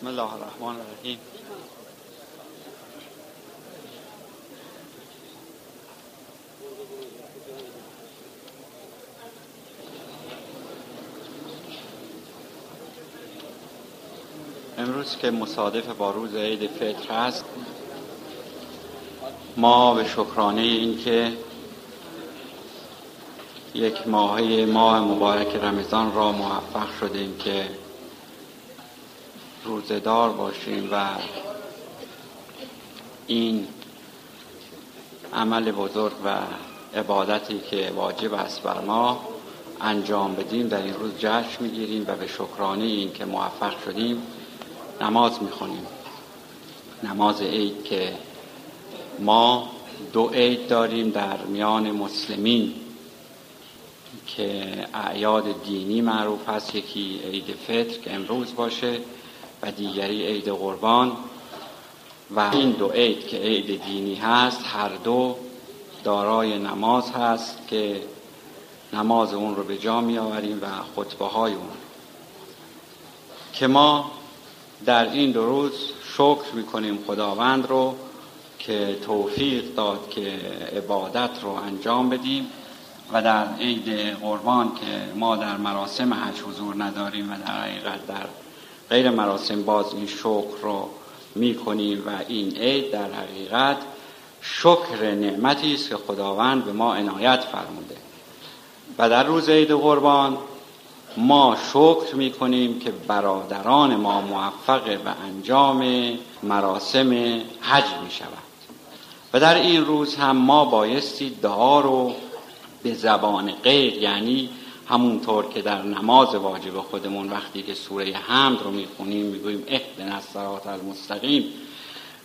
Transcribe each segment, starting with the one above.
بسم الله الرحمن الرحیم. امروز که مصادف با روز عید فطر هست ما به شکرانه این که یک ماهه ماه مبارک رمضان را موفق شدیم که روزدار باشیم و این عمل بزرگ و عبادتی که واجب است بر ما انجام بدیم در این روز جشن می‌گیریم و به شکرانه این که موفق شدیم نماز می‌خونیم نماز عید که ما دو عید داریم در میان مسلمین که اعیاد دینی معروف هست یکی عید فطر که امروز باشه. و دیگری عید قربان و این دو عید که عید دینی هست هر دو دارای نماز هست که نماز اون رو به جا می آوریم و خطبه های اون. که ما در این دو روز شکر می کنیم خداوند رو که توفیق داد که عبادت رو انجام بدیم و در عید قربان که ما در مراسم حج حضور نداریم و در حقیقت در غیر مراسم باز این شکر رو می کنیم و این عید در حقیقت شکر نعمتی است که خداوند به ما عنایت فرموده. و در روز عید قربان ما شکر می کنیم که برادران ما موفق به انجام مراسم حج می شود و در این روز هم ما بایستی دعا رو به زبان غیر یعنی همونطور که در نماز واجب خودمون وقتی که سوره حمد رو می‌خونیم می‌گوییم اهدنا الصراط المستقیم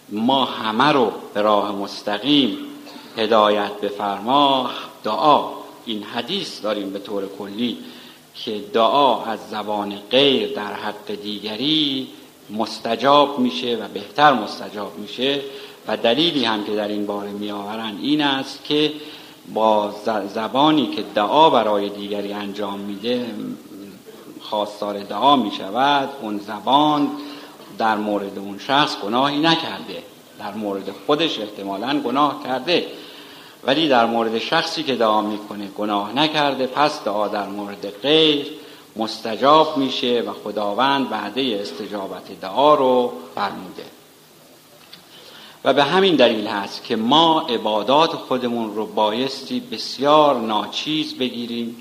ما همه رو به راه مستقیم هدایت بفرما. دعا این حدیث داریم به طور کلی که دعا از زبان غیر در حق دیگری مستجاب میشه و بهتر مستجاب میشه و دلیلی هم که در این باره میآورند این است که با زبانی که دعا برای دیگری انجام میده خواستار دعا می شود اون زبان در مورد اون شخص گناهی نکرده در مورد خودش احتمالا گناه کرده. ولی در مورد شخصی که دعا می‌کنه گناه نکرده پس دعا در مورد غیر مستجاب میشه و خداوند بعده استجابت دعا رو فرموده. و به همین دلیل هست که ما عبادات خودمون رو بایستی بسیار ناچیز بگیریم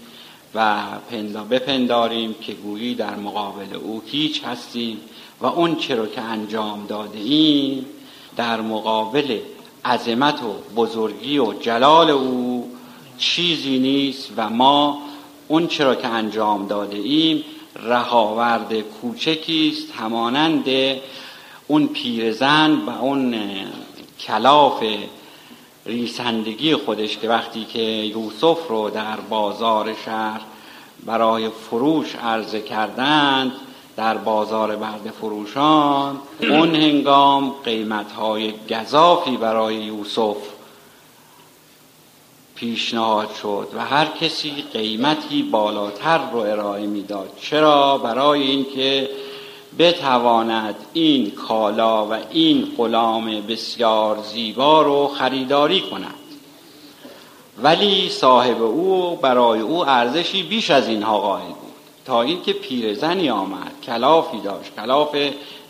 و بپنداریم که گویی در مقابل او هیچ هستیم و اون چرا که انجام داده ایم در مقابل عظمت و بزرگی و جلال او چیزی نیست و ما اون چرا که انجام داده ایم رهاورد کوچکی است همانند اون پیرزن و اون کلاف ریسندگی خودش که وقتی که یوسف رو در بازار شهر برای فروش عرضه کردند در بازار برد فروشان اون هنگام قیمت های گذافی برای یوسف پیشنهاد شد و هر کسی قیمتی بالاتر رو ارائه می‌داد. چرا؟ برای اینکه بتواند این کالا و این غلام بسیار زیبا رو خریداری کند. ولی صاحب او برای او ارزشی بیش از اینها قائل بود. تا اینکه پیرزنی آمد کلافی داشت. کلاف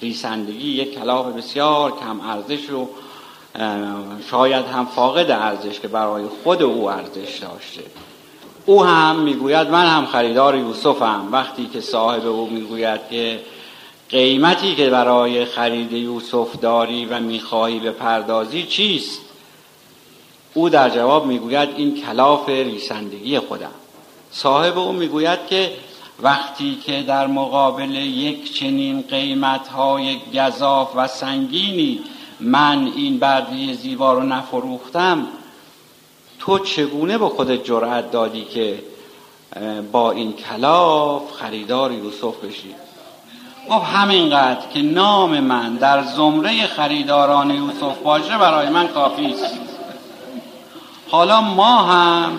ریسندگی یک کلاف بسیار کم ارزش و شاید هم فاقد ارزش که برای خود او ارزش داشته. او هم می‌گوید من هم خریدار یوسفم. وقتی که صاحب او می‌گوید که قیمتی که برای خرید یوسف داری و می‌خواهی به پردازی چیست؟ او در جواب می‌گوید این کلاف ریسندگی خودم. صاحب او می‌گوید که وقتی که در مقابل یک چنین قیمت های گذاف و سنگینی من این برده زیبا رو نفروختم تو چگونه به خودت جرأت دادی که با این کلاف خریدار یوسف بشی؟ گفت همینقدر که نام من در زمره خریداران یوسف باشه برای من کافی است. حالا ما هم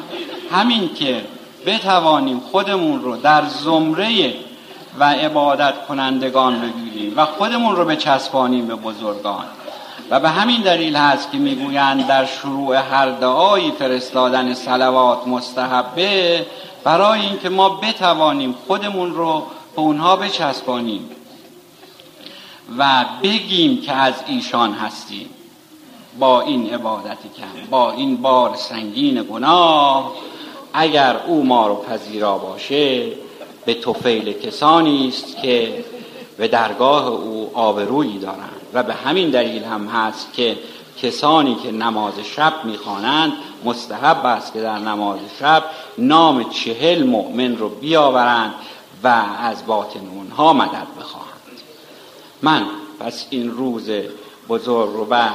همین که بتوانیم خودمون رو در زمره و عبادت کنندگان بگیریم و خودمون رو بچسبانیم به بزرگان. و به همین دلیل هست که می‌گویند در شروع هر دعایی فرستادن سلوات مستحبه برای اینکه ما بتوانیم خودمون رو به اونها بچسبانیم و بگیم که از ایشان هستیم. با این عبادتی کم با این بار سنگین گناه اگر او ما رو پذیرا باشه به توفیل کسانی است که به درگاه او آبرویی دارند. و به همین دلیل هم هست که کسانی که نماز شب می‌خوانند مستحب است که در نماز شب نام چهل مؤمن رو بیاورند و از باطن اونها مدد بخواهند. من پس این روز بزرگ رو به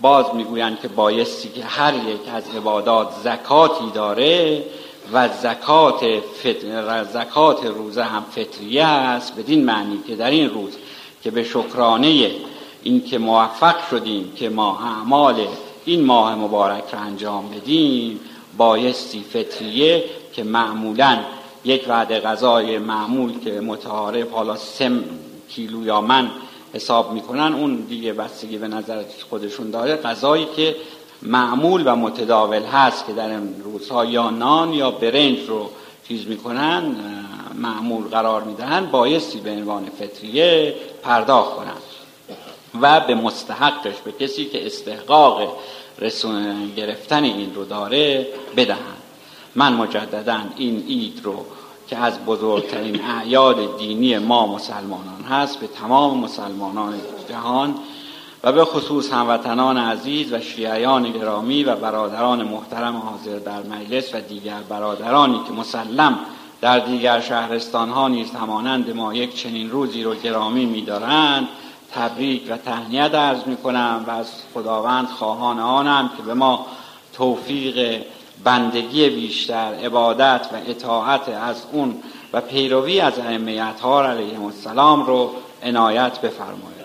باز می‌گویند که بایستی که هر یک از عبادات زکاتی داره و زکات, فطر... زکات روزه هم فطریه است بدین معنی که در این روز که به شکرانه این که موفق شدیم که ما اعمال این ماه مبارک را انجام بدیم بایستی فطریه که معمولا یک وعده غذای معمول که متعارف حالا سم کیلو یا من حساب می‌کنن اون دیگه بستگی به نظر خودشون داره. غذایی که معمول و متداول هست که در روزها یا نان یا برنج رو چیز می‌کنن معمول قرار می‌دهن بایستی به عنوان فطریه پرداخت کنن. و به مستحقش به کسی که استحقاق رسون گرفتن این رو داره بدهند من مجددا این اید رو که از بزرگترین اعیاد دینی ما مسلمانان هست به تمام مسلمانان جهان و به خصوص هموطنان عزیز و شیعیان گرامی و برادران محترم حاضر در مجلس و دیگر برادرانی که مسلم در دیگر شهرستان ها نیز همانند ما یک چنین روزی رو گرامی می‌دارند تبریک و تهنیت عرض می کنم و از خداوند خواهان آنم که به ما توفیق بندگی بیشتر عبادت و اطاعت از اون و پیروی از ائمه اطهار علیهم السلام رو عنایت بفرمایید.